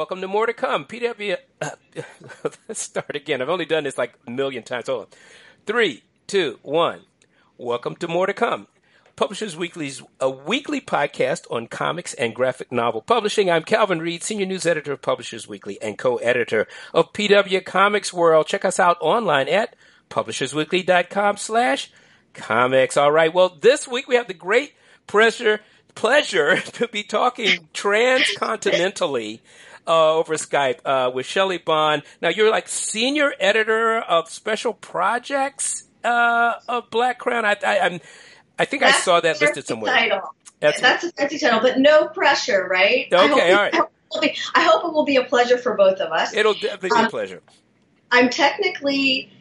welcome to more to come. PW, uh, let's start again. I've only done this like a million times. Hold on. Three, two, one. Welcome to more to come. Publishers Weekly's a weekly podcast on comics and graphic novel publishing. I'm Calvin Reid, senior news editor of Publishers Weekly and co-editor of PW Comics World. Check us out online at publishersweekly.com slash comics. All right. Well, this week we have the great pleasure, pleasure to be talking transcontinentally uh, over Skype uh, with Shelly Bond. Now, you're like senior editor of special projects uh, of Black Crown. I, I, I'm I think That's I saw that listed somewhere. Title. That's, That's a fancy title, but no pressure, right? Okay, all right. I hope, be, I hope, it will be a pleasure for both of us. It'll definitely be um, a pleasure. I'm technically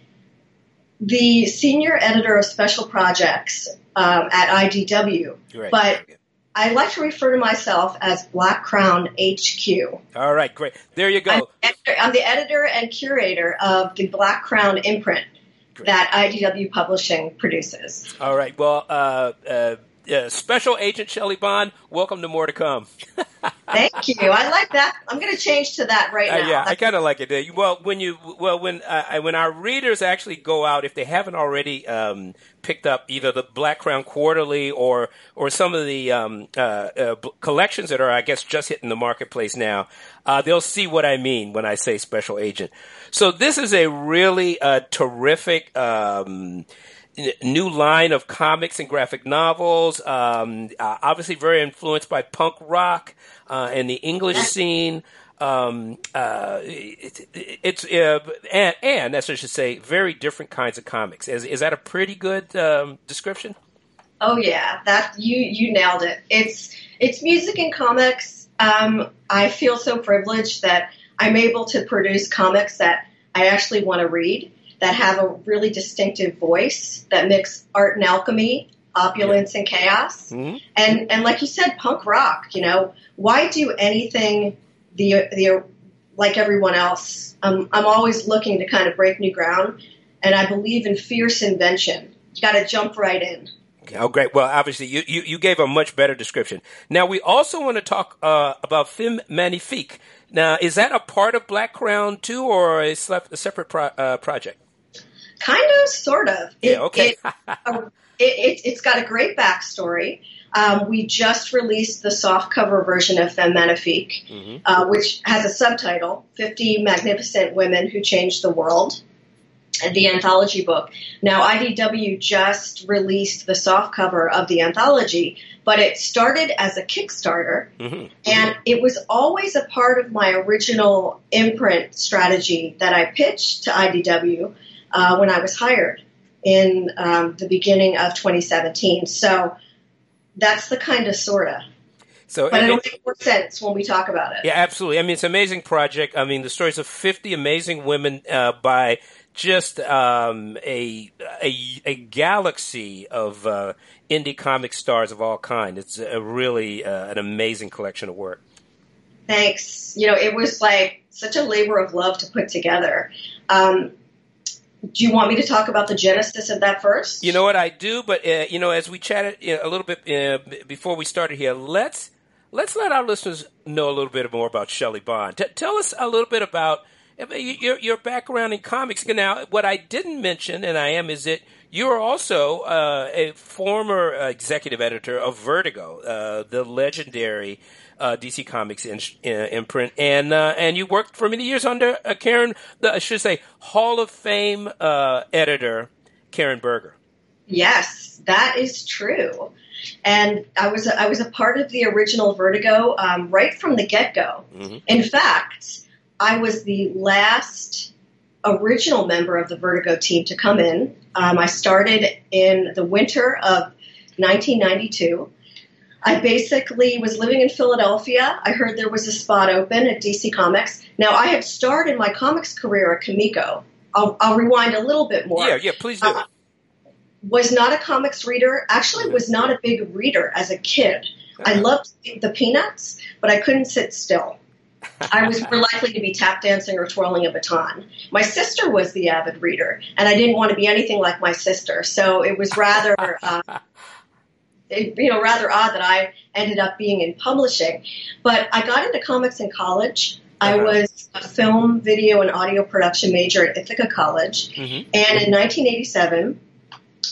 the senior editor of special projects um, at IDW, Great. but I like to refer to myself as Black Crown HQ. All right, great. There you go. I'm, editor, I'm the editor and curator of the Black Crown imprint that IDW Publishing produces. All right. Well, uh, uh, uh, Special Agent Shelly Bond, welcome to More to Come. Thank you. I like that. I'm going to change to that right now. Uh, yeah, I kind of like it. Well, when you well when uh, when our readers actually go out, if they haven't already um, picked up either the Black Crown Quarterly or or some of the um, uh, uh, collections that are, I guess, just hitting the marketplace now, uh, they'll see what I mean when I say special agent. So this is a really uh, terrific. Um, new line of comics and graphic novels. Um, uh, obviously, very influenced by punk rock uh, and the English scene. Um, uh, it, it, it's uh, and and as I should say, very different kinds of comics. Is is that a pretty good um, description? Oh yeah, that you you nailed it. It's it's music and comics. Um, I feel so privileged that I'm able to produce comics that I actually want to read that have a really distinctive voice that mix art and alchemy, opulence and chaos. Mm-hmm. And and like you said, punk rock. You know, why do anything the the like everyone else? Um, I'm always looking to kind of break new ground, and I believe in fierce invention. You got to jump right in. Oh, great. Well, obviously, you, you, you, gave a much better description. Now, we also want to talk uh, about Femme Magnifique. Now, is that a part of Black Crown too, or a, separate pro- uh, project? Kind of, sort of. It, yeah, okay. it, has got a great backstory. Um, we just released the soft cover version of Femme Magnifique, mm-hmm. uh, which has a subtitle 50 Magnificent Women Who Changed the World, the anthology book. Now, IDW just released the soft cover of the anthology, but it started as a Kickstarter, mm-hmm. and it was always a part of my original imprint strategy that I pitched to IDW uh, when I was hired in um, the beginning of 2017. So that's the kind of sorta. So, but it'll make more sense when we talk about it. Yeah, absolutely. I mean, it's an amazing project. I mean, the stories of 50 amazing women uh, by just um, a, a, a galaxy of uh, indie comic stars of all kind. It's a really uh, an amazing collection of work. Thanks. You know, it was like such a labor of love to put together. Um, do you want me to talk about the genesis of that first? You know what I do, but uh, you know, as we chatted uh, a little bit uh, before we started here, let's let's let our listeners know a little bit more about Shelly Bond. T- tell us a little bit about uh, your your background in comics. Now, what I didn't mention, and I am, is that you are also uh, a former executive editor of Vertigo, uh, the legendary uh, DC Comics in, in, imprint, and uh, and you worked for many years under uh, Karen, the, I should say, Hall of Fame uh, editor Karen Berger. Yes, that is true. And I was a, I was a part of the original Vertigo um, right from the get go. Mm-hmm. In fact, I was the last original member of the Vertigo team to come in. Um, I started in the winter of 1992. I basically was living in Philadelphia. I heard there was a spot open at DC Comics. Now, I had started my comics career at Comico. I'll, I'll rewind a little bit more. Yeah, yeah, please do. Uh, was not a comics reader. Actually, was not a big reader as a kid. I uh-huh. loved the Peanuts, but I couldn't sit still. I was more likely to be tap dancing or twirling a baton. My sister was the avid reader, and I didn't want to be anything like my sister. So it was rather uh, you know, rather odd that I ended up being in publishing. But I got into comics in college. I Uh-huh. was a film, video, and audio production major at Ithaca College. Mm-hmm. And in 1987,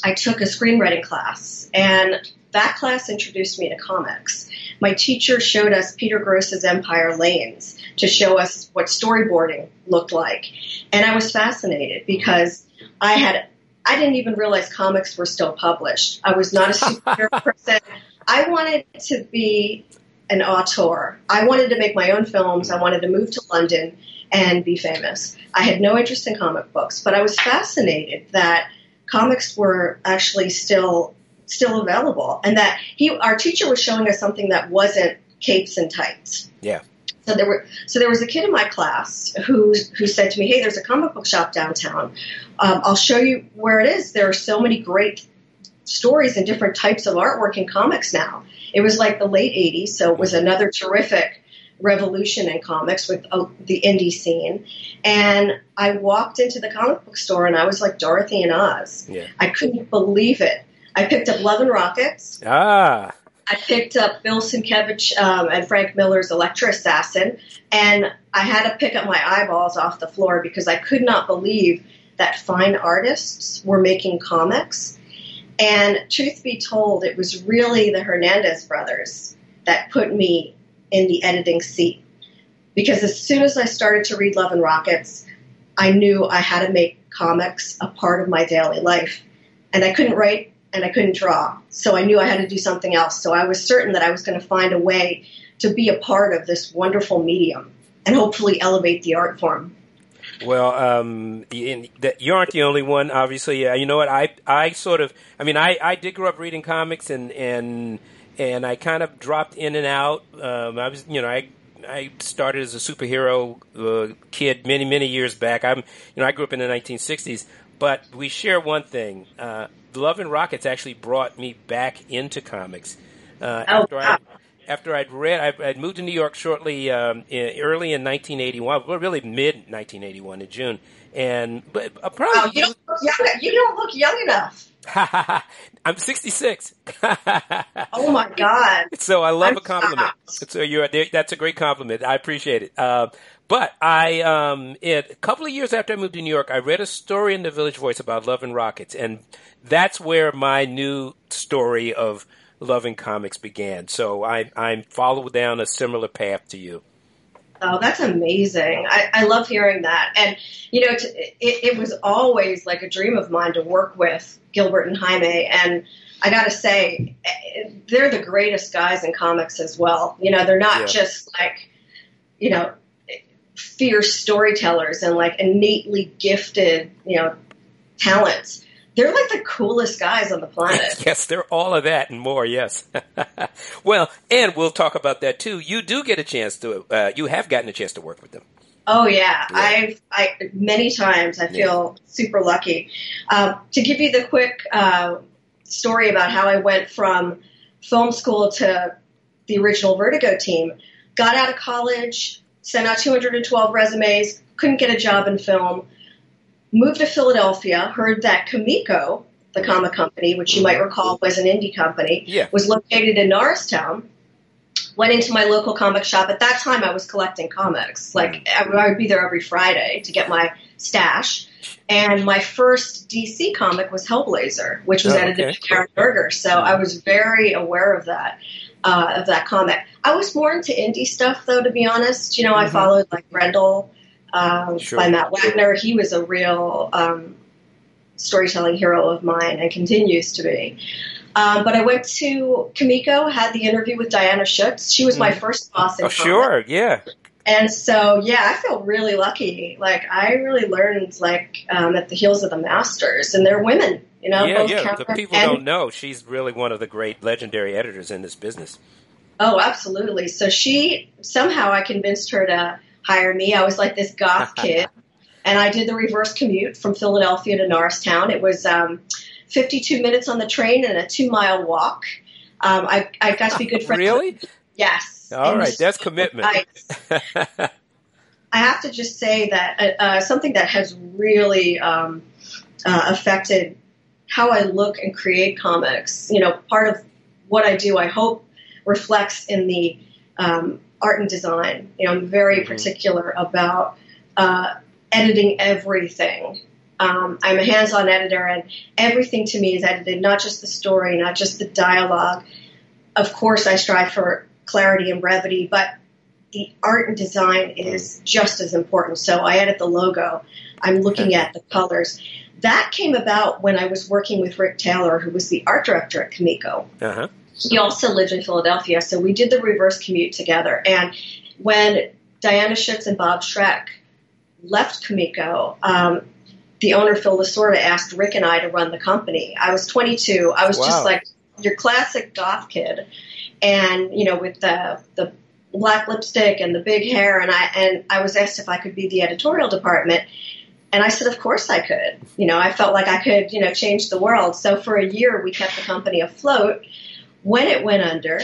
I took a screenwriting class, and that class introduced me to comics. My teacher showed us Peter Gross's Empire Lanes to show us what storyboarding looked like. And I was fascinated because I had I didn't even realize comics were still published. I was not a superhero person. I wanted to be an auteur. I wanted to make my own films. I wanted to move to London and be famous. I had no interest in comic books, but I was fascinated that comics were actually still still available and that he our teacher was showing us something that wasn't capes and tights. Yeah. So there were so there was a kid in my class who who said to me, "Hey, there's a comic book shop downtown. Um, I'll show you where it is. There are so many great stories and different types of artwork in comics now." It was like the late '80s, so it was another terrific revolution in comics with uh, the indie scene. And I walked into the comic book store and I was like Dorothy and Oz. Yeah. I couldn't believe it. I picked up Love and Rockets. Ah. I picked up Bill Sienkiewicz um, and Frank Miller's Elektra Assassin, and I had to pick up my eyeballs off the floor because I could not believe that fine artists were making comics. And truth be told, it was really the Hernandez brothers that put me in the editing seat. Because as soon as I started to read Love and Rockets, I knew I had to make comics a part of my daily life. And I couldn't write and I couldn't draw. So I knew I had to do something else. So I was certain that I was going to find a way to be a part of this wonderful medium and hopefully elevate the art form. Well, um, you you aren't the only one, obviously. Yeah, you know what? I, I sort of, I mean, I, I did grow up reading comics, and and and I kind of dropped in and out. Um, I was, you know, I I started as a superhero uh, kid many many years back. I'm, you know, I grew up in the 1960s, but we share one thing. Uh, Love and Rockets actually brought me back into comics. Uh, Oh, after I, after I'd read, I, I'd moved to New York shortly, um, in, early in 1981, well, really mid 1981 in June, and but uh, probably Wow, you don't look young. You don't look young enough. I'm 66. Oh my god! so I love I'm a compliment. shocked. So you're that's a great compliment. I appreciate it. Uh, but I, um, it, a couple of years after I moved to New York, I read a story in the Village Voice about Love and Rockets, and that's where my new story of loving comics began. So I, I'm followed down a similar path to you. Oh, that's amazing. I, I love hearing that. And, you know, to, it, it was always like a dream of mine to work with Gilbert and Jaime. And I got to say, they're the greatest guys in comics as well. You know, they're not Yeah. just like, you know, fierce storytellers and like innately gifted, you know, talents. They're like the coolest guys on the planet. Yes, they're all of that and more. Yes. well, and we'll talk about that too. You do get a chance to. Uh, you have gotten a chance to work with them. Oh yeah, Yeah. I've I many times I feel super lucky. Um, to give you the quick uh, story about how I went from film school to the original Vertigo team, got out of college, sent out 212 resumes, couldn't get a job in film, moved to Philadelphia, heard that Comico, the comic company, which you might recall was an indie company, Yeah. was located in Norristown. Went into my local comic shop. At that time, I was collecting comics. Like I would be there every Friday to get my stash. And my first DC comic was Hellblazer, which was Oh, edited okay. by Karen Berger. So I was very aware of that, uh, of that comic. I was more into indie stuff, though, to be honest. You know, I Mhm. followed like Grendel um, Sure. by Matt Wagner. He was a real um, storytelling hero of mine and continues to be. Um, but I went to Comico, had the interview with Diana Schutz. She was my Mhm. first boss in Oh, sure. Yeah. And so, yeah, I feel really lucky. Like, I really learned, like, um, at the heels of the masters, and they're women, you know, yeah, both yeah. The people and don't know she's really one of the great legendary editors in this business. Oh, absolutely. So she somehow I convinced her to hire me. I was like this goth kid, and I did the reverse commute from Philadelphia to Norristown. It was um, 52 minutes on the train and a two mile walk. Um, I, I got to be good friends. Really? Yes. All And right, that's commitment. I, I have to just say that uh, uh, something that has really um, uh, affected how I look and create comics. You know, part of what I do, I hope, reflects in the um, art and design. You know, I'm very mm-hmm. particular about uh, editing everything. Um, I'm a hands-on editor, and everything to me is edited, not just the story, not just the dialogue. Of course, I strive for clarity and brevity, but the art and design is just as important. So I edit the logo. I'm looking at the colors. That came about when I was working with Rick Taylor, who was the art director at Comico. Uh-huh. He also lived in Philadelphia, so we did the reverse commute together. And when Diana Schutz and Bob Schreck left Comico, um, the owner Phil Lasorda asked Rick and I to run the company. I was 22. I was wow. just like your classic goth kid, and you know, with the the black lipstick and the big hair, and I and I was asked if I could be the editorial department. And I said, of course I could. You know, I felt like I could, you know, change the world. So for a year, we kept the company afloat. When it went under,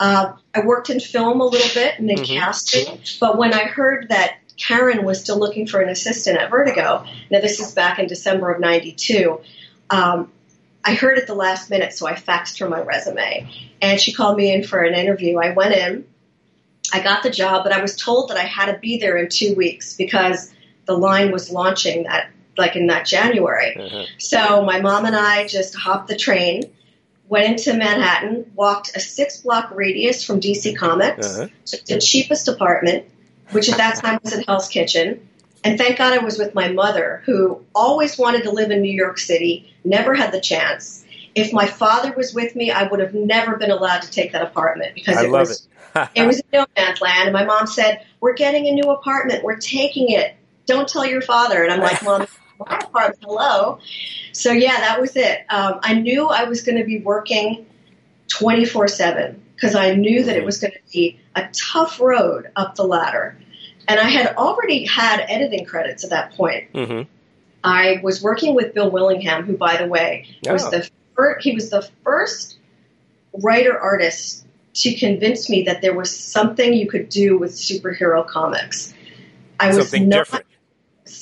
uh, I worked in film a little bit and in mm-hmm. casting. But when I heard that Karen was still looking for an assistant at Vertigo, now this is back in December of '92. Um, I heard at the last minute, so I faxed her my resume, and she called me in for an interview. I went in, I got the job, but I was told that I had to be there in two weeks because the line was launching that like in that January. Uh-huh. So my mom and I just hopped the train, went into Manhattan, walked a six block radius from DC Comics, uh-huh. took the cheapest apartment, which at that time was in Hell's Kitchen. And thank God I was with my mother, who always wanted to live in New York City, never had the chance. If my father was with me, I would have never been allowed to take that apartment because I it was it. it was no man's land. And my mom said, "We're getting a new apartment. We're taking it. Don't tell your father." And I'm like, "Mom, my apartment. Hello." So yeah, that was it. Um, I knew I was going to be working 24 seven because I knew that it was going to be a tough road up the ladder. And I had already had editing credits at that point. Mm-hmm. I was working with Bill Willingham, who, by the way, oh. was the first, he was the first writer artist to convince me that there was something you could do with superhero comics. I was something not, different.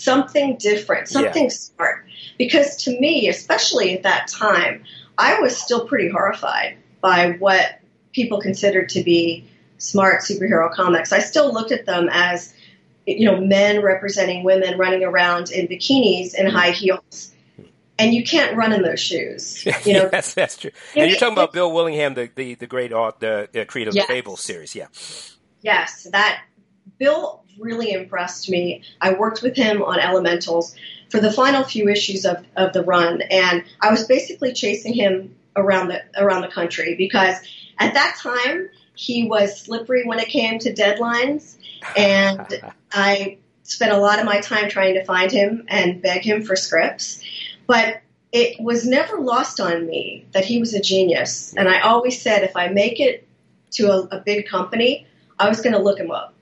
Something different, something yeah. smart. Because to me, especially at that time, I was still pretty horrified by what people considered to be smart superhero comics. I still looked at them as, you know, men representing women running around in bikinis and high heels. And you can't run in those shoes. You know, yes, that's true. And you're talking about Bill Willingham, the the, the great art, the, the creator of yes. the Fable series, yeah. Yes, that Bill really impressed me. I worked with him on Elementals for the final few issues of, of the run, and I was basically chasing him around the around the country because at that time he was slippery when it came to deadlines, and I spent a lot of my time trying to find him and beg him for scripts. But it was never lost on me that he was a genius, and I always said if I make it to a, a big company, I was going to look him up.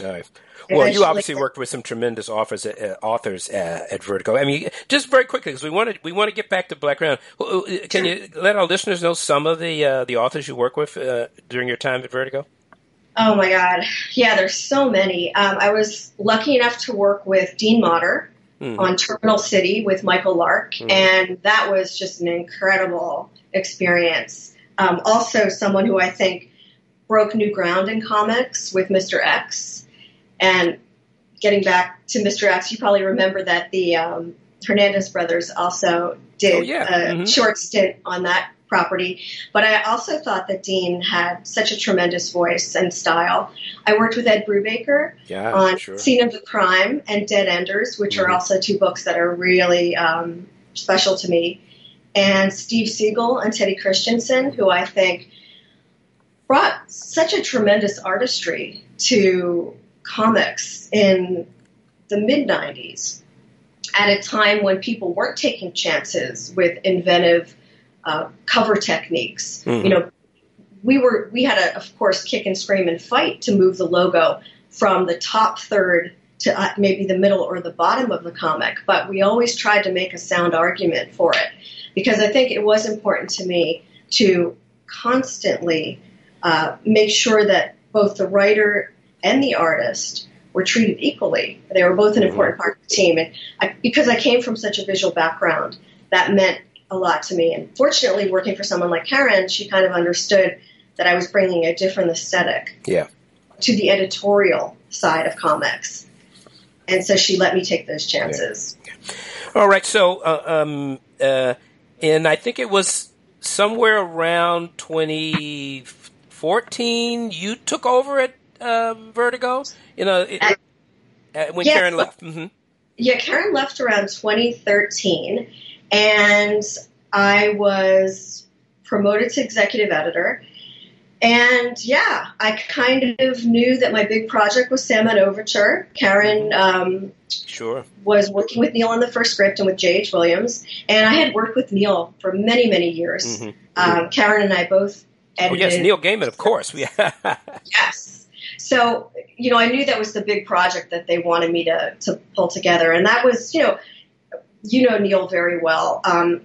Nice. Well, you obviously worked with some tremendous authors, uh, authors uh, at Vertigo. I mean, just very quickly, because we want to we want to get back to Black Crown. Can you let our listeners know some of the uh, the authors you work with uh, during your time at Vertigo? Oh my God, yeah, there's so many. Um, I was lucky enough to work with Dean Motter mm. on Terminal City with Michael Lark, mm. and that was just an incredible experience. Um, also, someone who I think broke new ground in comics with Mr. X. And getting back to Mr. X, you probably remember that the um, Hernandez brothers also did oh, yeah. a mm-hmm. short stint on that property. But I also thought that Dean had such a tremendous voice and style. I worked with Ed Brubaker yeah, on sure. Scene of the Crime and Dead Enders, which mm-hmm. are also two books that are really um, special to me. And Steve Seagle and Teddy Kristiansen, who I think brought such a tremendous artistry to comics in the mid 90s at a time when people weren't taking chances with inventive uh, cover techniques. Mm-hmm. You know, we were we had a of course kick and scream and fight to move the logo from the top third to uh, maybe the middle or the bottom of the comic, but we always tried to make a sound argument for it because I think it was important to me to constantly uh, make sure that both the writer and the artist were treated equally. They were both an mm-hmm. important part of the team, and I, because I came from such a visual background, that meant a lot to me. And fortunately, working for someone like Karen, she kind of understood that I was bringing a different aesthetic. Yeah. to the editorial side of comics. And so she let me take those chances. Yeah. All right. So, uh, um, uh, and I think it was somewhere around 2014 you took over at uh, Vertigo. You know, it, when yes, Karen left. Mm-hmm. Yeah, Karen left around 2013, and I was promoted to executive editor. And yeah, I kind of knew that my big project was Sandman Overture. Karen um, sure was working with Neil on the first script and with J.H. Williams, and I had worked with Neil for many, many years. Mm-hmm. Um, Karen and I both edited. Oh yes, Neil Gaiman, of course. yes. So you know, I knew that was the big project that they wanted me to to pull together, and that was you know, you know Neil very well. Um,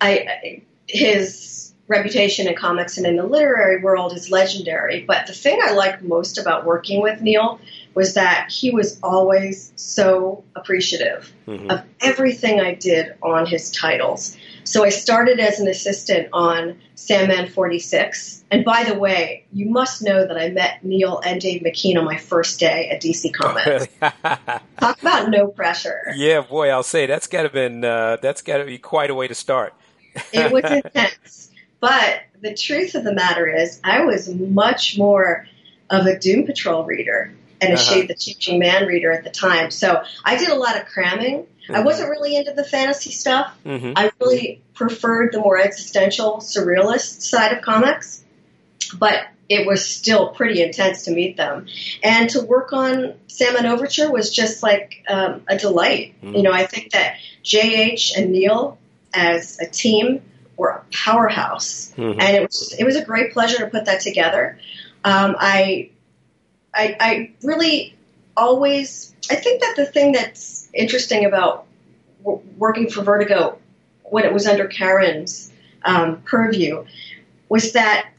I his reputation in comics and in the literary world is legendary. But the thing I like most about working with Neil was that he was always so appreciative mm-hmm. of everything I did on his titles. So I started as an assistant on Sandman 46. And by the way, you must know that I met Neil and Dave McKean on my first day at DC Comics. Talk about no pressure. Yeah, boy, I'll say that's got to been uh, that's got to be quite a way to start. it was intense. But the truth of the matter is, I was much more of a Doom Patrol reader and a uh-huh. Shade the Changing Man reader at the time. So I did a lot of cramming. Mm-hmm. I wasn't really into the fantasy stuff. Mm-hmm. I really preferred the more existential, surrealist side of comics. But it was still pretty intense to meet them. And to work on Sandman Overture was just like um, a delight. Mm-hmm. You know, I think that JH and Neil as a team were a powerhouse, mm-hmm. and it was it was a great pleasure to put that together. Um, I, I I really always I think that the thing that's interesting about w- working for Vertigo when it was under Karen's um, purview was that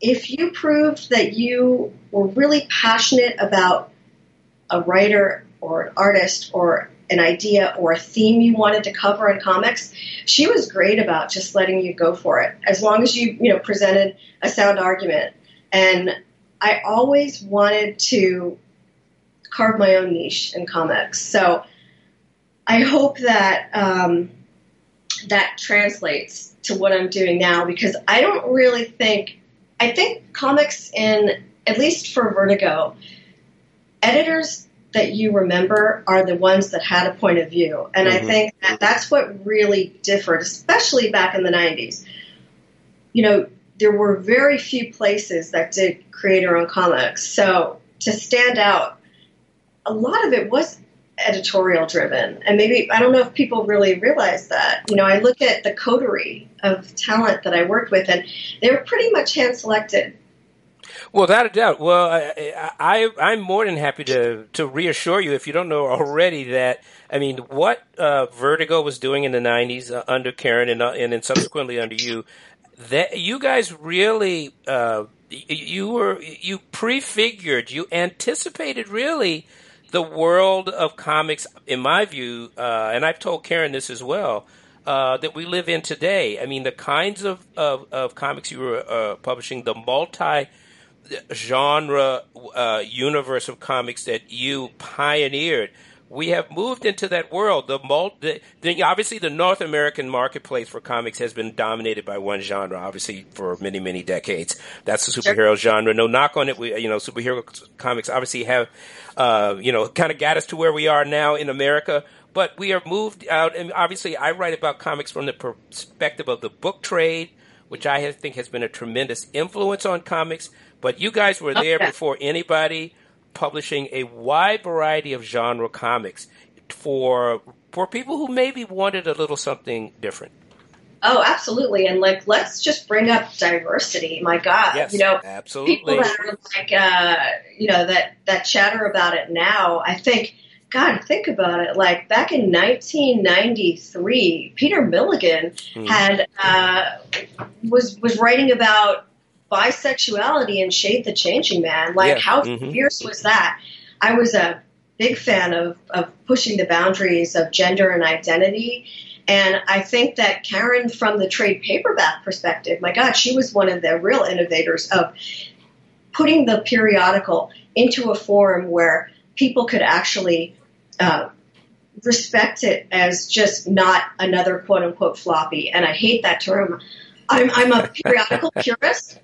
if you proved that you were really passionate about a writer or an artist or an idea or a theme you wanted to cover in comics, she was great about just letting you go for it as long as you, you know, presented a sound argument. And I always wanted to carve my own niche in comics. So I hope that um, that translates to what I'm doing now because I don't really think I think comics in at least for Vertigo editors that you remember are the ones that had a point of view. And mm-hmm. I think that that's what really differed, especially back in the 90s. You know, there were very few places that did creator owned comics. So to stand out, a lot of it was editorial driven. And maybe, I don't know if people really realize that. You know, I look at the coterie of talent that I worked with, and they were pretty much hand selected well, without a doubt. Well, I, I I'm more than happy to to reassure you if you don't know already that I mean what uh, Vertigo was doing in the '90s uh, under Karen and uh, and then subsequently under you. That you guys really uh, you were you prefigured you anticipated really the world of comics in my view uh, and I've told Karen this as well uh, that we live in today. I mean, the kinds of, of, of comics you were uh, publishing, the multi genre uh, universe of comics that you pioneered. We have moved into that world. The, multi, the, obviously the North American marketplace for comics has been dominated by one genre, obviously for many many decades. That's the superhero sure. genre. No knock on it. We, you know, superhero comics obviously have, uh, you know, kind of got us to where we are now in America. But we are moved out, and obviously I write about comics from the perspective of the book trade, which I think has been a tremendous influence on comics but you guys were there okay. before anybody publishing a wide variety of genre comics for for people who maybe wanted a little something different. Oh, absolutely. And like, let's just bring up diversity. My God, yes, you know, absolutely. people that are like, uh, you know, that that chatter about it now. I think, God, think about it. Like back in 1993, Peter Milligan mm. had uh, was was writing about bisexuality and Shade the Changing Man. Like, yeah. how mm-hmm. fierce was that? I was a big fan of, of pushing the boundaries of gender and identity. And I think that Karen, from the trade paperback perspective, my God, she was one of the real innovators of putting the periodical into a form where people could actually uh, respect it as just not another quote unquote floppy. And I hate that term. I'm, I'm a periodical purist.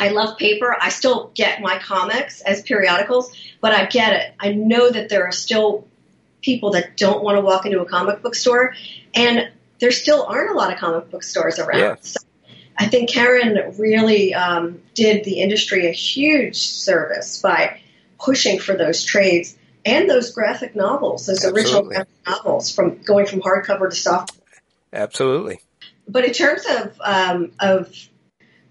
I love paper. I still get my comics as periodicals, but I get it. I know that there are still people that don't want to walk into a comic book store, and there still aren't a lot of comic book stores around. Yeah. So I think Karen really um, did the industry a huge service by pushing for those trades and those graphic novels, those original graphic novels, from going from hardcover to soft. Absolutely. But in terms of um, of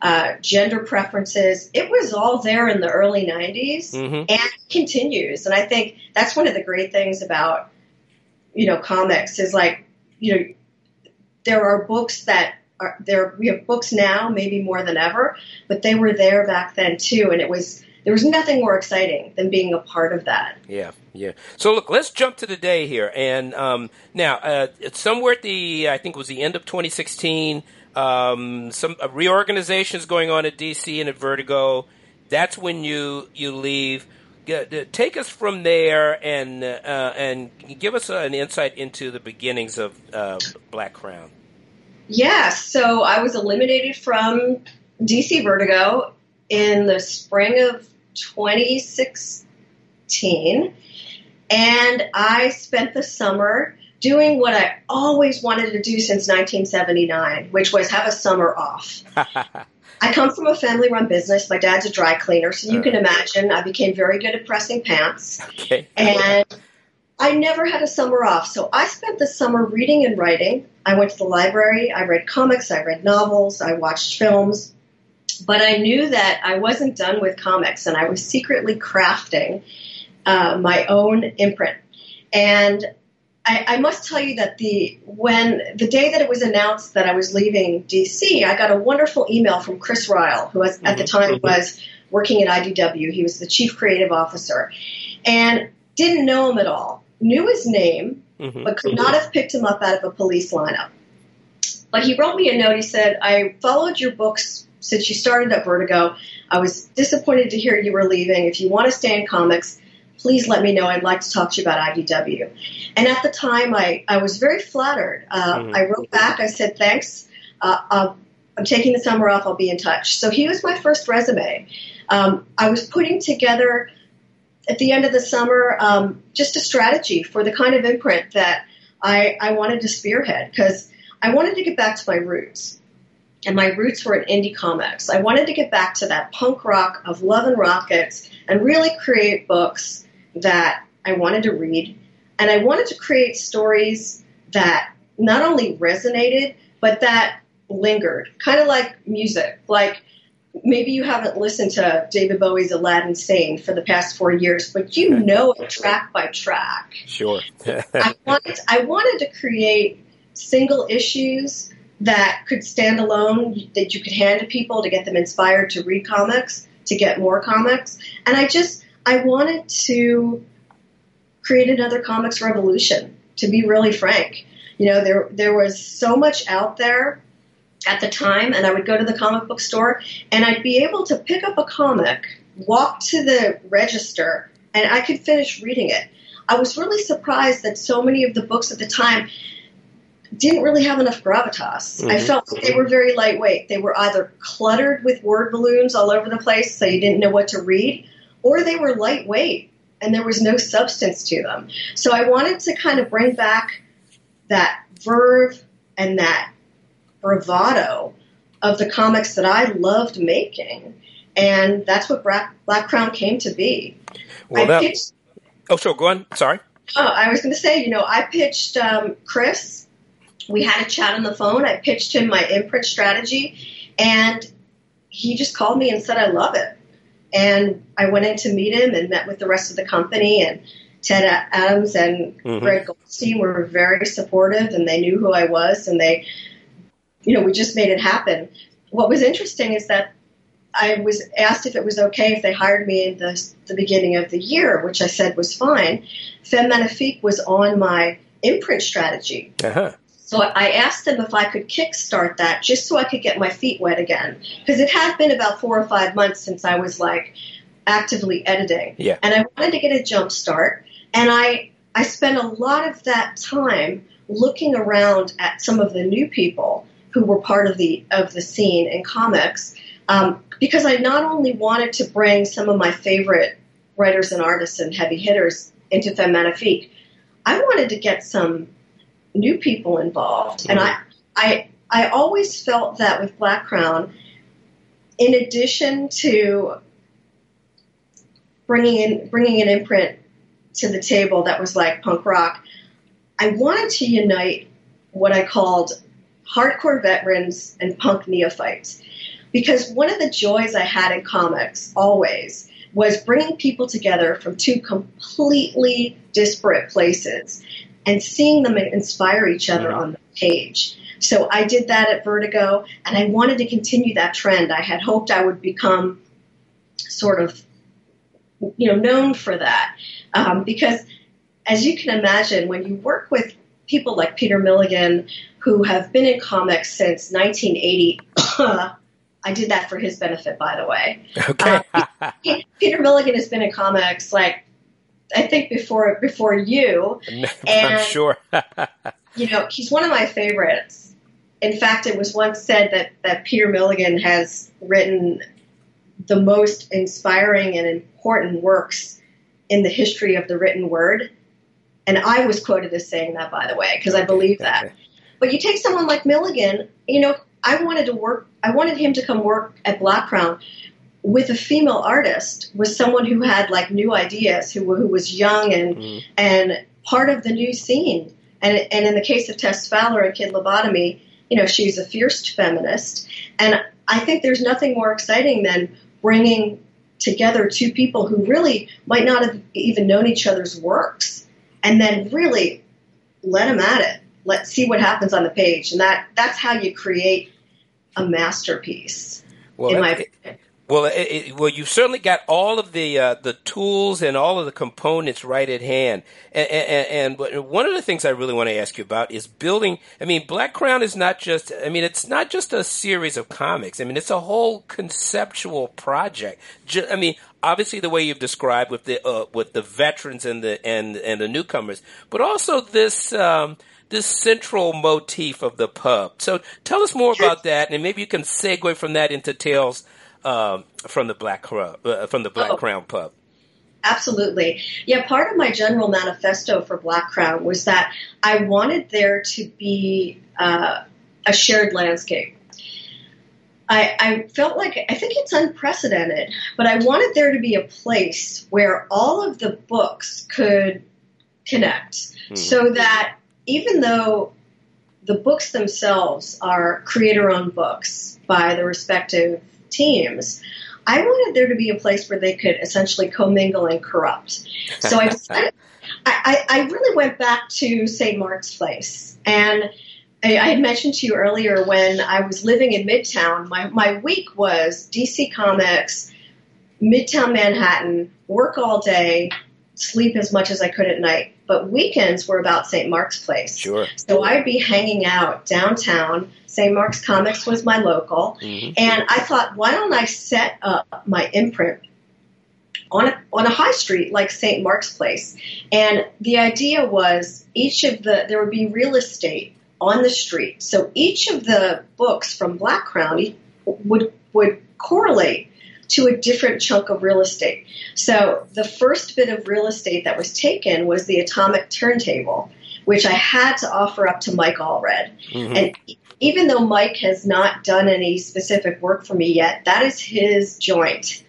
uh, gender preferences, it was all there in the early '90s hmm and continues. And I think that's one of the great things about you know comics is like you know there are books that are there. We have books now, maybe more than ever, but they were there back then too, and it was there was nothing more exciting than being a part of that. Yeah, yeah. So look, let's jump to the day here, and um, now uh, it's somewhere at the I think it was the end of 2016. Um, some uh, reorganizations going on at DC and at Vertigo. That's when you you leave. Take us from there and uh, and give us an insight into the beginnings of uh, Black Crown. Yeah, so I was eliminated from DC Vertigo in the spring of 2016, and I spent the summer doing what I always wanted to do since 1979, which was have a summer off. I come from a family run business. My dad's a dry cleaner, so you can imagine I became very good at pressing pants. okay. And I never had a summer off, so I spent the summer reading and writing. I went to the library, I read comics, I read novels, I watched films, but I knew that I wasn't done with comics, and I was secretly crafting uh, my own imprint. And I, I must tell you that the when the day that it was announced that I was leaving DC, I got a wonderful email from Chris Ryall, who was, at the time was working at IDW. He was the chief creative officer, and didn't know him at all. Knew his name, Mhm. but could not have picked him up out of a police lineup. But he wrote me a note. He said, I followed your books since you started at Vertigo. I was disappointed to hear you were leaving. If you want to stay in comics, please let me know. I'd like to talk to you about IDW. And at the time, I, I was very flattered. Uh, Mhm. I wrote back. I said, thanks. Uh, uh, I'm taking the summer off. I'll be in touch. So he was my first resume. Um, I was putting together at the end of the summer um, just a strategy for the kind of imprint that I, I wanted to spearhead because I wanted to get back to my roots. And my roots were in indie comics. I wanted to get back to that punk rock of Love and Rockets and really create books that I wanted to read. And I wanted to create stories that not only resonated, but that lingered, kind of like music. Like maybe you haven't listened to David Bowie's Aladdin Sane for the past four years, but you know it track by track. Sure. I wanted I wanted to create single issues that could stand alone, that you could hand to people to get them inspired to read comics, to get more comics, and I just I wanted to create another comics revolution. To be really frank, you know there there was so much out there at the time, and I would go to the comic book store and I'd be able to pick up a comic, walk to the register, and I could finish reading it. I was really surprised that so many of the books at the time didn't really have enough gravitas. I Mhm. felt like they were very lightweight. They were either cluttered with word balloons all over the place so you didn't know what to read, or they were lightweight and there was no substance to them. So I wanted to kind of bring back that verve and that bravado of the comics that I loved making. And that's what Black, Black Crown came to be. well, I that, pitched oh, sure. Go on. Sorry. Oh, I was going to say, you know, I pitched um, Chris. We had a chat on the phone. I pitched him my imprint strategy, and he just called me and said, "I love it." And I went in to meet him and met with the rest of the company. And Ted Adams and Mhm. Greg Goldstein were very supportive, and they knew who I was, and they, you know, we just made it happen. What was interesting is that I was asked if it was okay if they hired me in the, the beginning of the year, which I said was fine. Femme Magnifique was on my imprint strategy. Uh-huh. So I asked them if I could kickstart that just so I could get my feet wet again. Because it had been about four or five months since I was like actively editing. Yeah. And I wanted to get a jump start. And I, I spent a lot of that time looking around at some of the new people who were part of the of the scene in comics um, because I not only wanted to bring some of my favorite writers and artists and heavy hitters into Femme Magnifique, I wanted to get some new people involved. And I, mm-hmm. I, I always felt that with Black Crown, in addition to bringing in bringing an imprint to the table that was like punk rock, I wanted to unite what I called hardcore veterans and punk neophytes. Because one of the joys I had in comics always was bringing people together from two completely disparate places and seeing them inspire each other on the page. So I did that at Vertigo, and I wanted to continue that trend. I had hoped I would become sort of, you know, known for that, um, because as you can imagine, when you work with people like Peter Milligan, who have been in comics since 1980. I did that for his benefit, by the way. Okay. Uh, Peter Milligan has been in comics like I think before before you. I'm sure. You know, he's one of my favorites. In fact, it was once said that that Peter Milligan has written the most inspiring and important works in the history of the written word. And I was quoted as saying that, by the way, because I believe that. But you take someone like Milligan, you know, I wanted to work, I wanted him to come work at Black Crown with a female artist, with someone who had like new ideas, who, who was young and, Mhm. and part of the new scene. And, and in the case of Tess Fowler and Kid Lobotomy, you know, she's a fierce feminist. And I think there's nothing more exciting than bringing together two people who really might not have even known each other's works and then really let them at it. Let's see what happens on the page. And that, that's how you create a masterpiece, Well, in my it- opinion. Well, it, it, well, you've certainly got all of the uh, the tools and all of the components right at hand. And, and, and one of the things I really want to ask you about is building. I mean, Black Crown is not just. I mean, it's not just a series of comics. I mean, it's a whole conceptual project. Ju- I mean, obviously the way you've described with the uh, with the veterans and the and and the newcomers, but also this. Um, this central motif of the pub. So tell us more about that, and maybe you can segue from that into tales um, from the Black Crown, uh, from the Black Oh. Crown pub. Absolutely. Yeah, part of my general manifesto for Black Crown was that I wanted there to be uh, a shared landscape. I, I felt like, I think it's unprecedented, but I wanted there to be a place where all of the books could connect Mhm. so that even though the books themselves are creator owned books by the respective teams, I wanted there to be a place where they could essentially commingle and corrupt. So I decided, I, I really went back to St. Mark's Place. And I, I had mentioned to you earlier when I was living in Midtown, my, my week was DC Comics, Midtown Manhattan, work all day, sleep as much as I could at night. But weekends were about St. Mark's Place. Sure. So I'd be hanging out downtown. St. Mark's Comics was my local. hmm And I thought, why don't I set up my imprint on a, on a high street like St. Mark's Place? And the idea was each of the, there would be real estate on the street. So each of the books from Black Crown would, would correlate to a different chunk of real estate. So the first bit of real estate that was taken was the atomic turntable, which I had to offer up to Mike Allred. hmm And even though Mike has not done any specific work for me yet, that is his joint.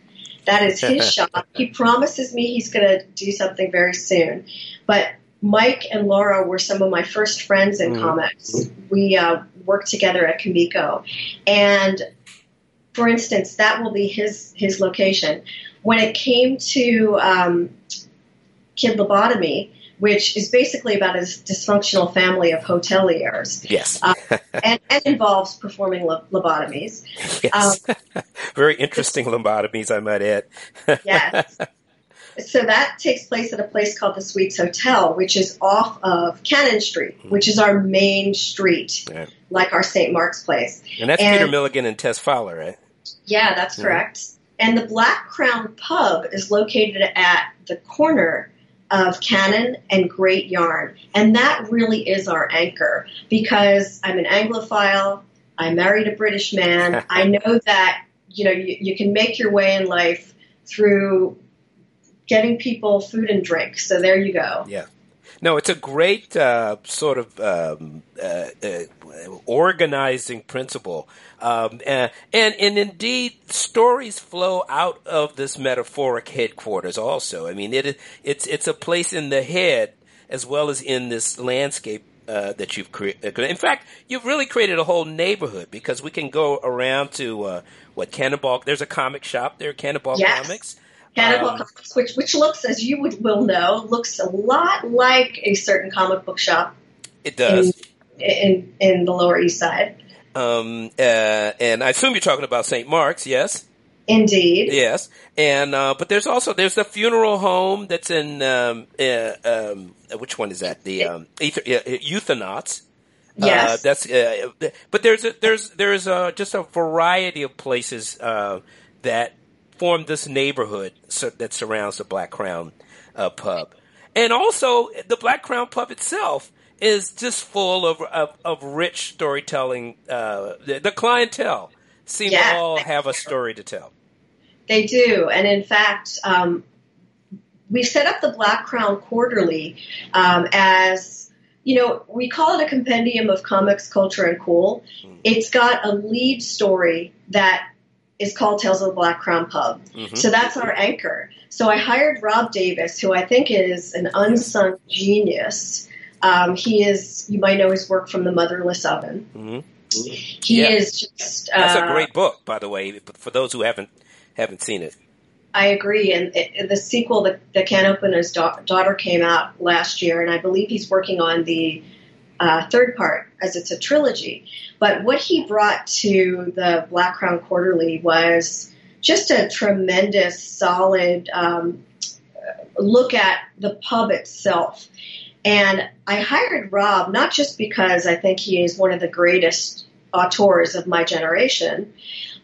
That is his shop. He promises me he's going to do something very soon. But Mike and Laura were some of my first friends in Mhm. comics. We uh, worked together at Comico. And for instance, that will be his, his location. When it came to um, Kid Lobotomy, which is basically about a dysfunctional family of hoteliers, Yes. Uh, and, and involves performing lo- lobotomies. yes. Very interesting lobotomies, I might add. Yes. So that takes place at a place called the Suites Hotel, which is off of Cannon Street, which is our main street, Yeah. like our St. Mark's place. And that's And- Peter Milligan and Tess Fowler, right? Yeah, that's correct. And the Black Crown Pub is located at the corner of Cannon and Great Yarn. And that really is our anchor because I'm an Anglophile. I married a British man. I know that, you know, you, you can make your way in life through getting people food and drink. So there you go. Yeah. No, it's a great uh, sort of um, uh, uh, organizing principle, um, and, and and indeed stories flow out of this metaphoric headquarters. Also, I mean, it it's it's a place in the head as well as in this landscape uh, that you've created. In fact, you've really created a whole neighborhood because we can go around to uh, what Cannonball. There's a comic shop there, Cannonball Yes. Comics. Cannibal Um, Comics, which which looks, as you would will know, looks a lot like a certain comic book shop It does. in in, in the Lower East Side. Um, uh, and I assume you're talking about St. Mark's, yes, Indeed. yes. And uh, but there's also there's the funeral home that's in um, uh, um, which one is that? The um, ether, uh, Euthanauts. Uh, Yes. that's uh, but there's a, there's there's uh just a variety of places uh, that form this neighborhood so, that surrounds the Black Crown uh, pub, and also the Black Crown pub itself is just full of of, of rich storytelling. Uh, the, the clientele seem Yeah. to all have a story to tell. They do, and in fact, um, we set up the Black Crown Quarterly um, as you know we call it a compendium of comics, culture, and cool. It's got a lead story that is called Tales of the Black Crown Pub. Mhm. So that's our anchor. So I hired Rob Davis, who I think is an unsung genius. Um, he is, you might know his work from The Motherless Oven. hmm He Yeah. is just. That's uh, a great book, by the way, for those who haven't haven't seen it. I agree. And it, the sequel, the, the Can Opener's da- daughter, came out last year, and I believe he's working on the uh, third part as it's a trilogy. But what he brought to the Black Crown Quarterly was just a tremendous, solid um, look at the pub itself. And I hired Rob not just because I think he is one of the greatest auteurs of my generation,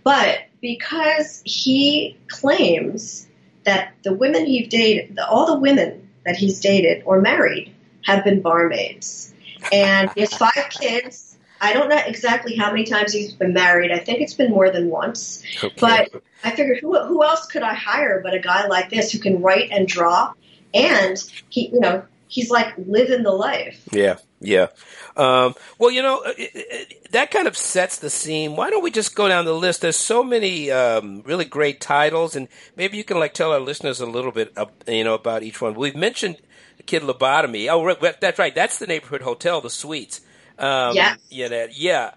but because he claims that the women he's dated, all the women that he's dated or married, have been barmaids. And he has five kids. I don't know exactly how many times he's been married. I think it's been more than once. Okay. But I figured, who, who else could I hire but a guy like this who can write and draw, and he, you know, he's like living the life. Yeah, yeah. Um, well, you know, it, it, that kind of sets the scene. Why don't we just go down the list? There's so many um, really great titles, and maybe you can like tell our listeners a little bit, you know, about each one. We've mentioned Kid Lobotomy. Oh, right, that's right. That's the neighborhood hotel, the Suites. Um, Yes. Yeah, that, yeah.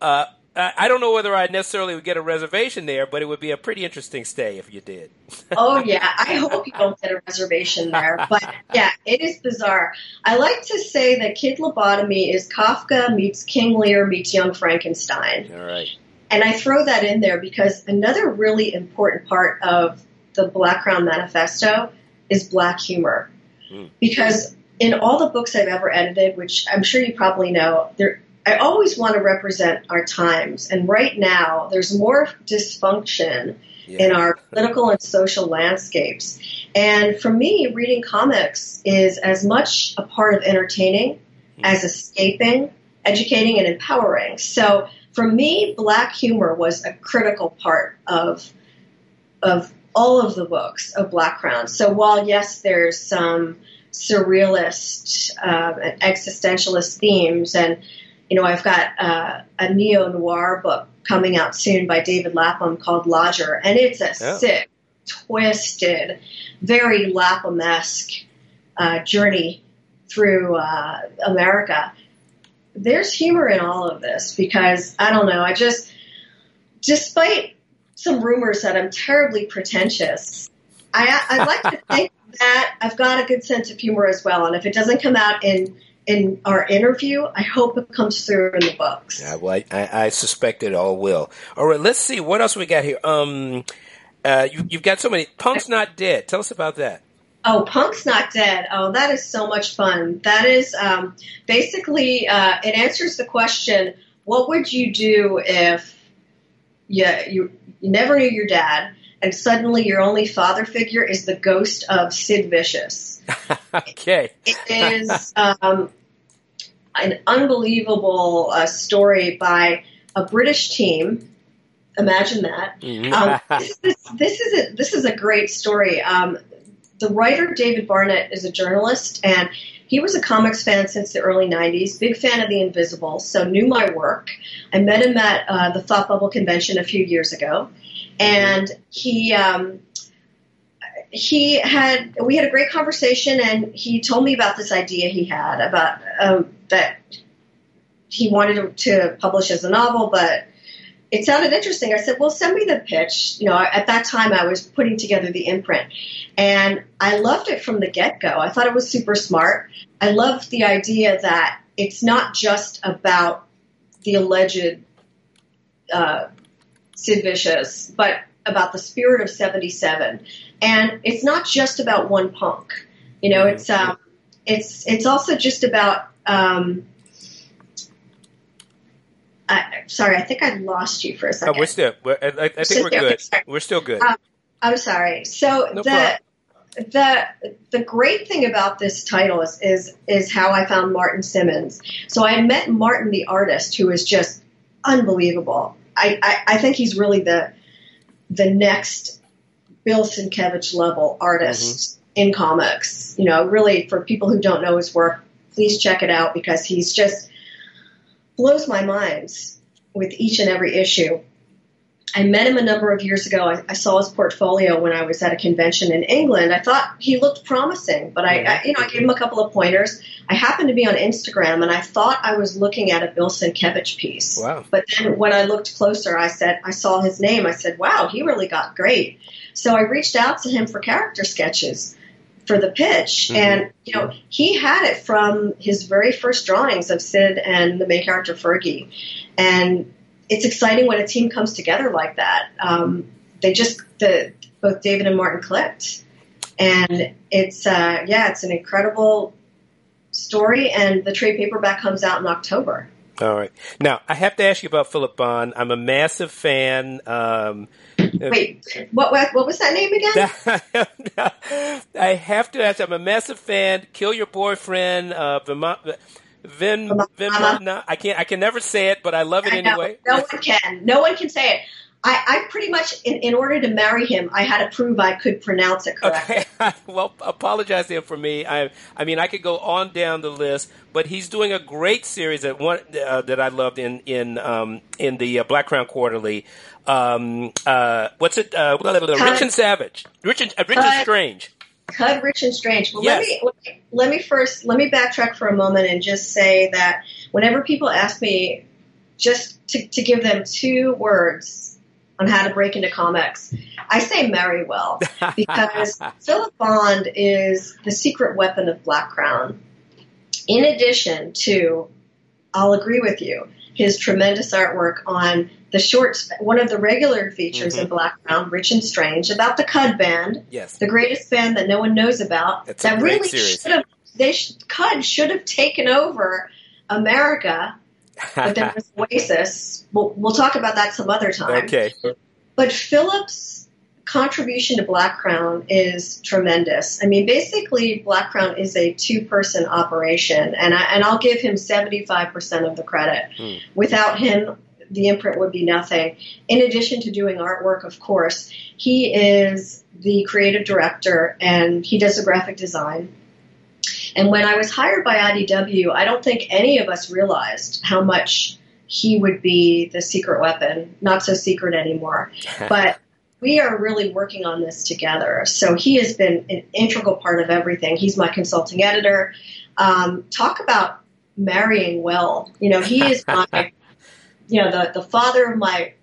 Uh, I I don't know whether I necessarily would get a reservation there, but it would be a pretty interesting stay if you did. Oh yeah, I hope you don't get a reservation there. But yeah, it is bizarre. I like to say that Kid Lobotomy is Kafka meets King Lear meets Young Frankenstein. All right. And I throw that in there because another really important part of the Black Crown Manifesto is black humor. Mm. Because in all the books I've ever edited, which I'm sure you probably know, there I always want to represent our times. And right now there's more dysfunction Yeah. in our political and social landscapes. And for me, reading comics is as much a part of entertaining as escaping, educating, and empowering. So for me, black humor was a critical part of of all of the books of Black Crown. So while yes, there's some surrealist and existentialist themes, and you know, I've got uh, a neo noir book coming out soon by David Lapham called Lodger, and it's a Yeah. sick, twisted, very Lapham esque uh, journey through uh, America. There's humor in all of this because I don't know. I just, despite some rumors that I'm terribly pretentious, I, I like to think that I've got a good sense of humor as well. And if it doesn't come out in in our interview, I hope it comes through in the books. Yeah, well, I, I, suspect it all will. All right, let's see what else we got here. Um, uh, you, you've got so many. Punk's not dead. Tell us about that. Oh, Punk's Not Dead. Oh, that is so much fun. That is um, basically, uh, it answers the question what would you do if you, you, you never knew your dad and suddenly your only father figure is the ghost of Sid Vicious? okay. It is um, an unbelievable uh, story by a British team. Imagine that. Mhm. Um, this, is, this is a this is a great story. Um, the writer David Barnett is a journalist, and he was a comics fan since the early '90s. Big fan of The Invisible, so knew my work. I met him at uh, the Thought Bubble convention a few years ago, and he. Um, he had we had a great conversation and he told me about this idea he had about um, that he wanted to publish as a novel but it sounded interesting. I said, well, send me the pitch. You know, at that time I was putting together the imprint and I loved it from the get go. I thought it was super smart. I loved the idea that it's not just about the alleged uh, Sid Vicious, but about the spirit of 77. And it's not just about one punk. You know, it's, um, it's, it's also just about, um, I, sorry, I think I lost you for a Oh, second. we're still. We're, I, I think we're good. We're still good. Um, I'm sorry. So No the the the great thing about this title is, is is how I found Martin Simmonds. So I met Martin the artist, who is just unbelievable. I, I, I think he's really the the next Bill Sienkiewicz level artist in comics. You know, really for people who don't know his work, please check it out because he's just blows my mind with each and every issue. I met him a number of years ago. I, I saw his portfolio when I was at a convention in England. I thought he looked promising, but I, I you know, I gave him a couple of pointers. I happened to be on Instagram, and I thought I was looking at a Bill Sienkiewicz piece. Wow. But then when I looked closer, I said, I saw his name. I said, wow, he really got great. So I reached out to him for character sketches for the pitch, Mhm. and you know, he had it from his very first drawings of Sid and the main character Fergie, and it's exciting when a team comes together like that. Um, they just the both David and Martin clicked, and it's uh, yeah, it's an incredible story. And the trade paperback comes out in October. All right. Now I have to ask you about Philip Bond. I'm a massive fan. Um, Wait, what, what what was that name again? I have to ask. I'm a massive fan. Kill your boyfriend. Uh, Vima- Vin, Vin, Vimana. I can't. I can never say it, but I love it I anyway. No one can. No one can say it. I, I pretty much, in, in order to marry him, I had to prove I could pronounce it correctly. Okay. well, apologize him for me. I, I mean, I could go on down the list, but he's doing a great series that one uh, that I loved in in um, in the uh, Black Crown Quarterly. Um, uh, what's it? Uh, Rich and Savage. Rich and, uh, Rich and Strange. Cut Rich and Strange. Well, Yes. let me let me first let me backtrack for a moment and just say that whenever people ask me just to, to give them two words on how to break into comics, I say marry well because Philip Bond is the secret weapon of Black Crown. In addition to, I'll agree with you, his tremendous artwork on the short, one of the regular features in Black Crown, Rich and Strange, about the Cud Band, Yes. the greatest band that no one knows about. That really series. should have, they sh- Cud should have taken over America, but then with Oasis. We'll, we'll talk about that some other time. okay. But Philip's contribution to Black Crown is tremendous. I mean, basically, Black Crown is a two-person operation, and I, and I'll give him seventy-five percent of the credit. Hmm. Without him, the imprint would be nothing. In addition to doing artwork, of course, he is the creative director and he does the graphic design. And when I was hired by IDW, I don't think any of us realized how much he would be the secret weapon. Not so secret anymore. But we are really working on this together. So he has been an integral part of everything. He's my consulting editor. Um, talk about marrying well. You know, he is my, you know, the, the father of my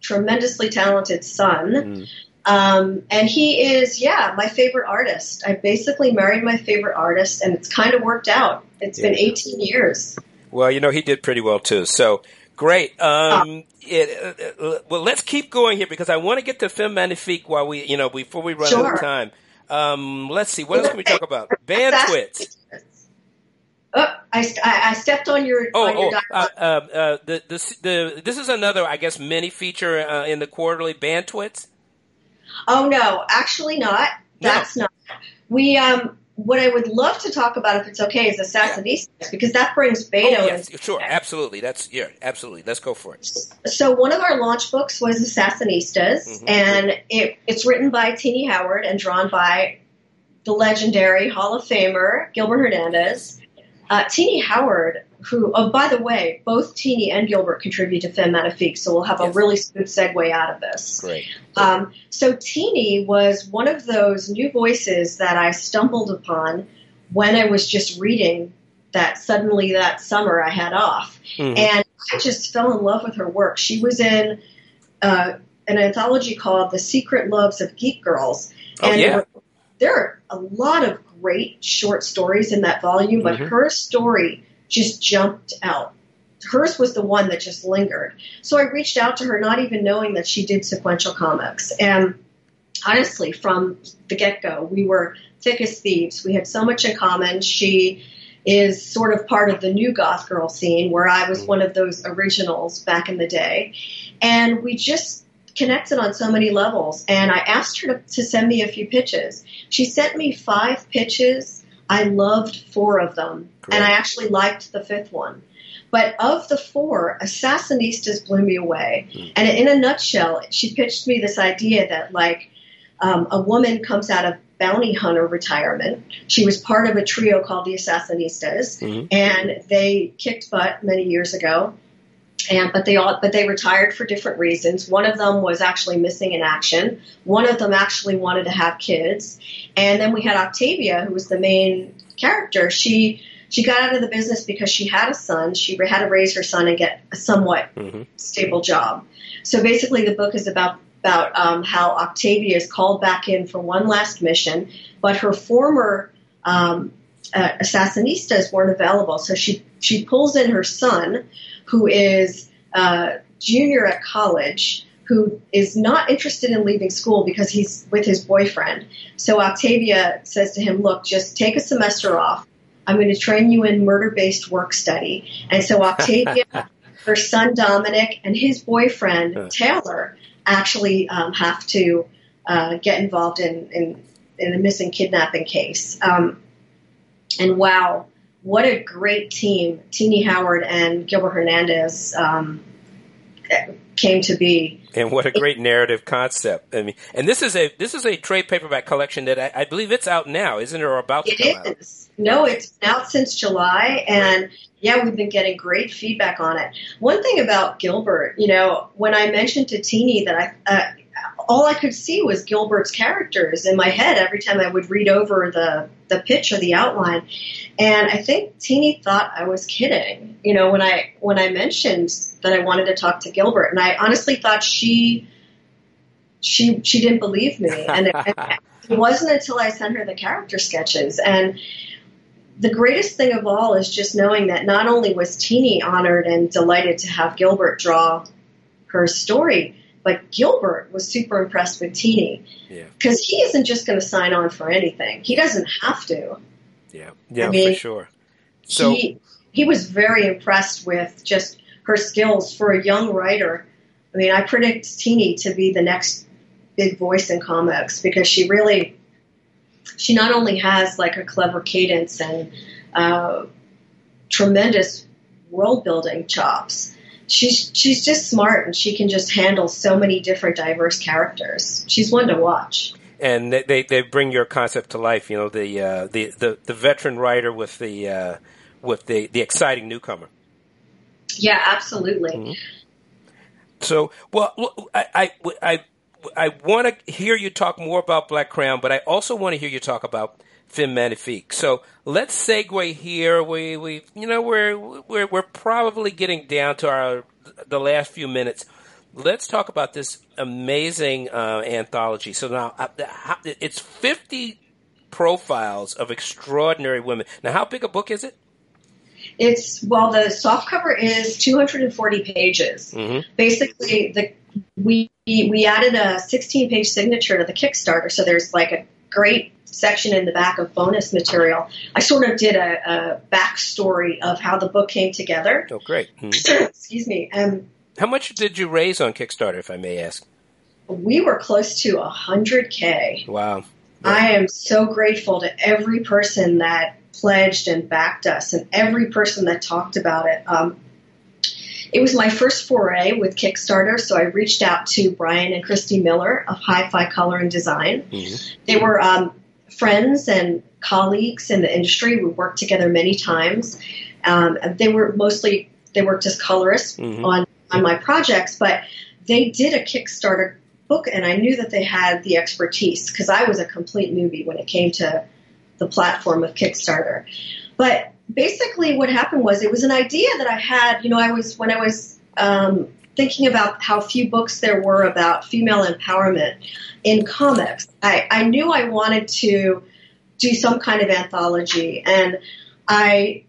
tremendously talented son. Mm. Um, and he is, yeah, my favorite artist. I basically married my favorite artist, and it's kind of worked out. It's been 18 years. Well, you know, he did pretty well too. So great. Um, it, uh, uh, well, let's keep going here because I want to get to Femme Magnifique while we, you know, before we run out of time. Um, let's see. What else can we talk about? Band twits. Oh, I, I stepped on your. Oh, on your oh uh, uh, uh, the, the the this is another, I guess, mini feature uh, in the quarterly band twits. Oh no, actually not. That's no. not. We um what I would love to talk about, if it's okay, is Assassinistas yeah. because that brings Beto. Oh, yes, sure, absolutely. That's yeah, absolutely. Let's go for it. So one of our launch books was Assassinistas, mm-hmm. and it, it's written by Tini Howard and drawn by the legendary Hall of Famer Gilbert Hernandez. Uh, Tini Howard, who, oh, by the way, both Tini and Gilbert contribute to Femme Magnifique, so we'll have yes. a really smooth segue out of this. Great. Um, so Tini was one of those new voices that I stumbled upon when I was just reading that suddenly that summer I had off. Mm-hmm. And I just fell in love with her work. She was in uh, an anthology called The Secret Loves of Geek Girls. Oh, and yeah. there, there are a lot of great short stories in that volume, but mm-hmm. her story just jumped out. Hers was the one that just lingered. So I reached out to her, not even knowing that she did sequential comics. And honestly, from the get go, we were thick as thieves. We had so much in common. She is sort of part of the new goth girl scene where I was mm-hmm. one of those originals back in the day. And we just connected on so many levels. And I asked her to, to send me a few pitches. She sent me five pitches. I loved four of them, and I actually liked the fifth one. But of the four, Assassinistas blew me away. Mm. And in a nutshell, she pitched me this idea that, like, um, a woman comes out of bounty hunter retirement. She was part of a trio called the Assassinistas, mm-hmm. and they kicked butt many years ago and but they all but they retired for different reasons. One of them was actually missing in action. One of them actually wanted to have kids, and then we had Octavia, who was the main character. She she got out of the business because she had a son. She had to raise her son and get a somewhat mm-hmm. stable job. So basically, the book is about about um, how Octavia is called back in for one last mission, but her former um, uh, assassinistas weren't available. So she she pulls in her son, who is a junior at college, who is not interested in leaving school because he's with his boyfriend. So Octavia says to him, "Look, just take a semester off. I'm going to train you in murder-based work study." And so Octavia, her son Dominic, and his boyfriend Taylor actually um, have to uh, get involved in, in in a missing kidnapping case. Um, and wow, what a great team Tini Howard and Gilbert Hernandez um, came to be. And what a great narrative concept! I mean, and this is a this is a trade paperback collection that I, I believe it's out now, isn't it, or about to it come is. out? No, it's out since July, and right. yeah, we've been getting great feedback on it. One thing about Gilbert, you know, when I mentioned to Tini that I. Uh, all I could see was Gilbert's characters in my head every time I would read over the the pitch or the outline. And I think Tini thought I was kidding, you know, when I when I mentioned that I wanted to talk to Gilbert, and I honestly thought she she she didn't believe me, and it, it wasn't until I sent her the character sketches and. The greatest thing of all is just knowing that not only was Tini honored and delighted to have Gilbert draw her story, but Gilbert was super impressed with Tini because yeah. he isn't just going to sign on for anything. He doesn't have to. Yeah, yeah, I mean, for sure. So he, he was very impressed with just her skills for a young writer. I mean, I predict Tini to be the next big voice in comics because she really, she not only has like a clever cadence and uh, tremendous world building chops, she's she's just smart and she can just handle so many different diverse characters. She's one to watch. And they they bring your concept to life. You know the uh, the, the the veteran writer with the uh, with the the exciting newcomer. Yeah, absolutely. Mm-hmm. So, well, I I I, I want to hear you talk more about Black Crown, but I also want to hear you talk about Femme Magnifique. So let's segue here. We, we, you know, we're, we're, we're probably getting down to our, the last few minutes. Let's talk about this amazing uh, anthology. So now uh, it's 50 profiles of extraordinary women. Now, how big a book is it? It's well, the soft cover is 240 pages. Mm-hmm. Basically, the we we added a 16 page signature to the Kickstarter, so there's like a great section in the back of bonus material, I sort of did a, a backstory of how the book came together. Oh, great. Mm-hmm. Excuse me. Um, how much did you raise on Kickstarter, if I may ask? We were close to 100K. Wow. I am so grateful to every person that pledged and backed us and every person that talked about it. Um, it was my first foray with Kickstarter, so I reached out to Brian and Christy Miller of Hi-Fi Color and Design. Mm-hmm. They were um, friends and colleagues in the industry. We worked together many times. Um, they were mostly they worked as colorists mm-hmm. on on my projects, but they did a Kickstarter book, and I knew that they had the expertise because I was a complete newbie when it came to the platform of Kickstarter. But basically, what happened was it was an idea that I had. You know, I was when I was um, thinking about how few books there were about female empowerment in comics. I, I knew I wanted to do some kind of anthology, and I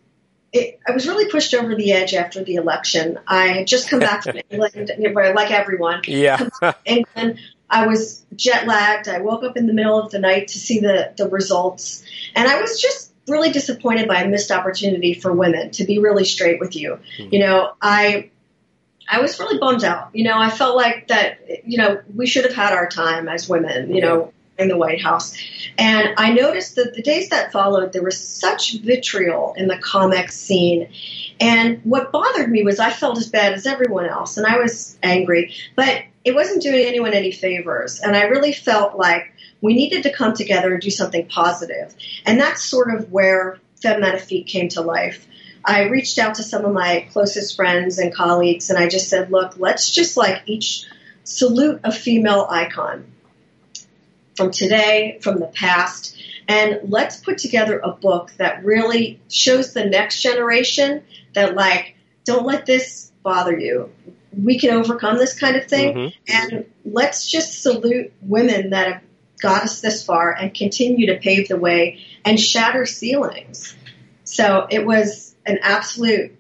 it, I was really pushed over the edge after the election. I had just come back from England, like everyone. Yeah. England. I was jet lagged. I woke up in the middle of the night to see the, the results. And I was just really disappointed by a missed opportunity for women, to be really straight with you. Mm-hmm. You know, I I was really bummed out. You know, I felt like that, you know, we should have had our time as women, you know, in the White House. And I noticed that the days that followed, there was such vitriol in the comics scene. And what bothered me was I felt as bad as everyone else, and I was angry, but it wasn't doing anyone any favors. And I really felt like we needed to come together and do something positive. And that's sort of where Feminine came to life. I reached out to some of my closest friends and colleagues, and I just said, look, let's just like each salute a female icon from today, from the past, and let's put together a book that really shows the next generation that, like, don't let this bother you. We can overcome this kind of thing, mm-hmm. and let's just salute women that have got us this far and continue to pave the way and shatter ceilings. So it was an absolute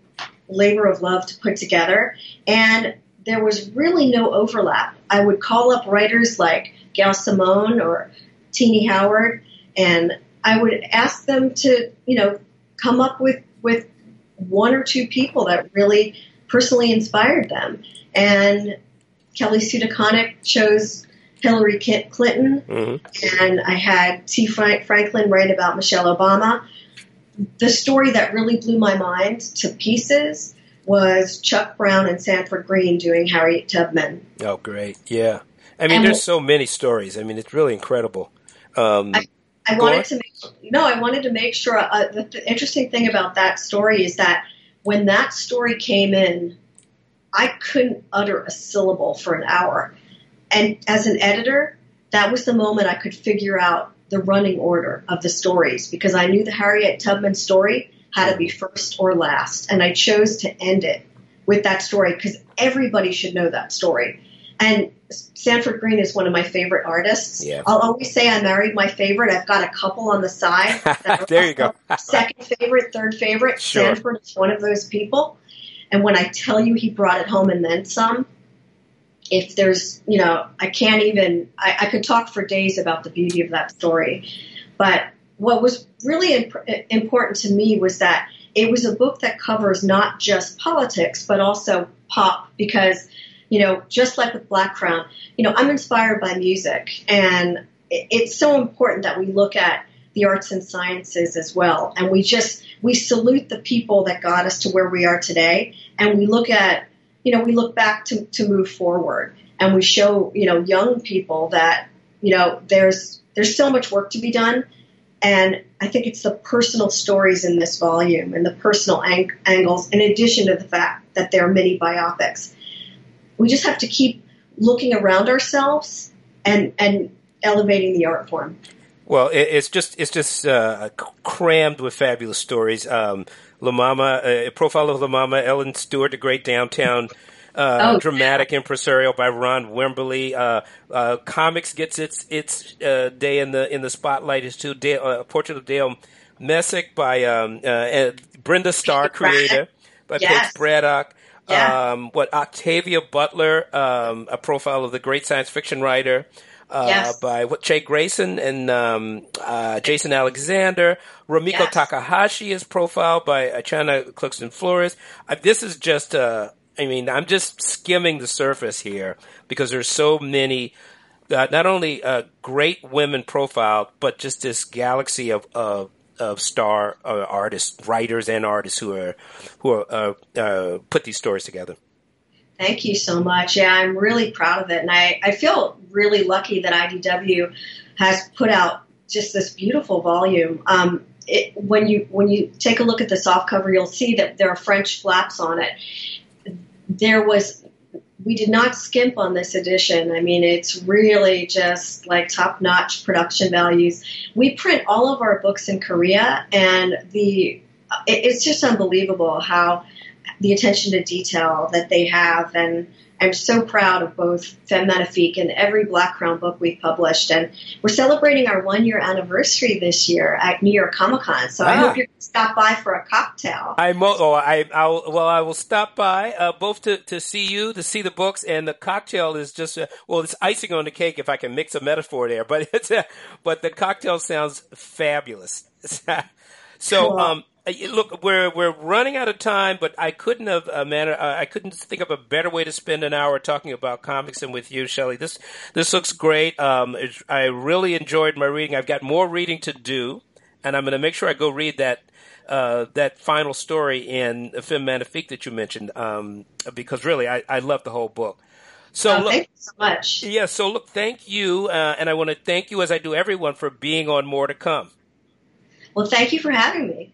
labor of love to put together, and there was really no overlap. I would call up writers like Gail Simone or Tini Howard, and I would ask them to, you know, come up with with one or two people that really personally inspired them. And Kelly Sue DeConnick chose Hillary Clinton, mm-hmm. and I had Tee Franklin write about Michelle Obama. The story that really blew my mind to pieces was Chuck Brown and Sanford Greene doing Harriet Tubman. Oh, great! Yeah, I mean, and there's so many stories. I mean, it's really incredible. Um, I, I wanted on. to make no, I wanted to make sure. Uh, the, the interesting thing about that story is that when that story came in, I couldn't utter a syllable for an hour, and as an editor, that was the moment I could figure out the running order of the stories because I knew the Harriet Tubman story had to be first or last, and I chose to end it with that story because everybody should know that story. And Sanford Greene is one of my favorite artists. Yeah. I'll always say I married my favorite. I've got a couple on the side. there you go. second favorite, third favorite. Sure. Sanford is one of those people. And when I tell you he brought it home and then some, if there's, you know, I can't even, I, I could talk for days about the beauty of that story. But what was really imp- important to me was that it was a book that covers not just politics, but also pop because – you know, just like with Black Crown, you know, I'm inspired by music and it's so important that we look at the arts and sciences as well. And we just, we salute the people that got us to where we are today. And we look at, you know, we look back to, to move forward and we show, you know, young people that, you know, there's, there's so much work to be done. And I think it's the personal stories in this volume and the personal ang- angles, in addition to the fact that there are many biopics we just have to keep looking around ourselves and and elevating the art form. Well, it's just it's just uh, crammed with fabulous stories. Um, La Mama, a profile of La Mama, Ellen Stewart, the great downtown uh, oh, dramatic yeah. impresario by Ron Wimberly. Uh, uh, comics gets its its uh, day in the in the spotlight is too. Dale, uh, Portrait of Dale Messick by um, uh, Brenda Starr, creator by yes. Paige Braddock. Yeah. Um, what Octavia Butler, um, a profile of the great science fiction writer. Uh, Yes. by what Jay Grayson and um, uh, Jason Alexander. Rumiko Yes. Takahashi is profiled by uh, China Cluxton Flores. Uh, this is just, uh, I mean, I'm just skimming the surface here because there's so many, uh, not only uh, great women profiled, but just this galaxy of of, of star uh, artists, writers, and artists who are who are uh, uh, put these stories together. Thank you so much. Yeah, I'm really proud of it. And I, I feel really lucky that IDW has put out just this beautiful volume. Um, it, when you when you take a look at the soft cover, you'll see that there are French flaps on it. There was we did not skimp on this edition. I mean, it's really just like top notch production values. We print all of our books in Korea, and the it, it's just unbelievable how the attention to detail that they have and I'm so proud of both Femme Magnifique and every Black Crown book we've published. And we're celebrating our one year anniversary this year at New York Comic Con. So I Ah. hope you're stop by for a cocktail. I mo- oh, I I'll, well I will stop by uh, both to, to see you to see the books and the cocktail is just uh, well it's icing on the cake if I can mix a metaphor there but it's uh, but the cocktail sounds fabulous so Cool. um look we're we're running out of time but I couldn't have uh, man uh, I couldn't think of a better way to spend an hour talking about comics than with you Shelly this this looks great um I really enjoyed my reading I've got more reading to do and I'm going to make sure I go read that uh, that final story in Femme Magnifique that you mentioned, um, because really I, I love the whole book. So Oh, look, thank you so much. yeah. So look, thank you, uh, and I want to thank you as I do everyone for being on More to Come. Well, thank you for having me.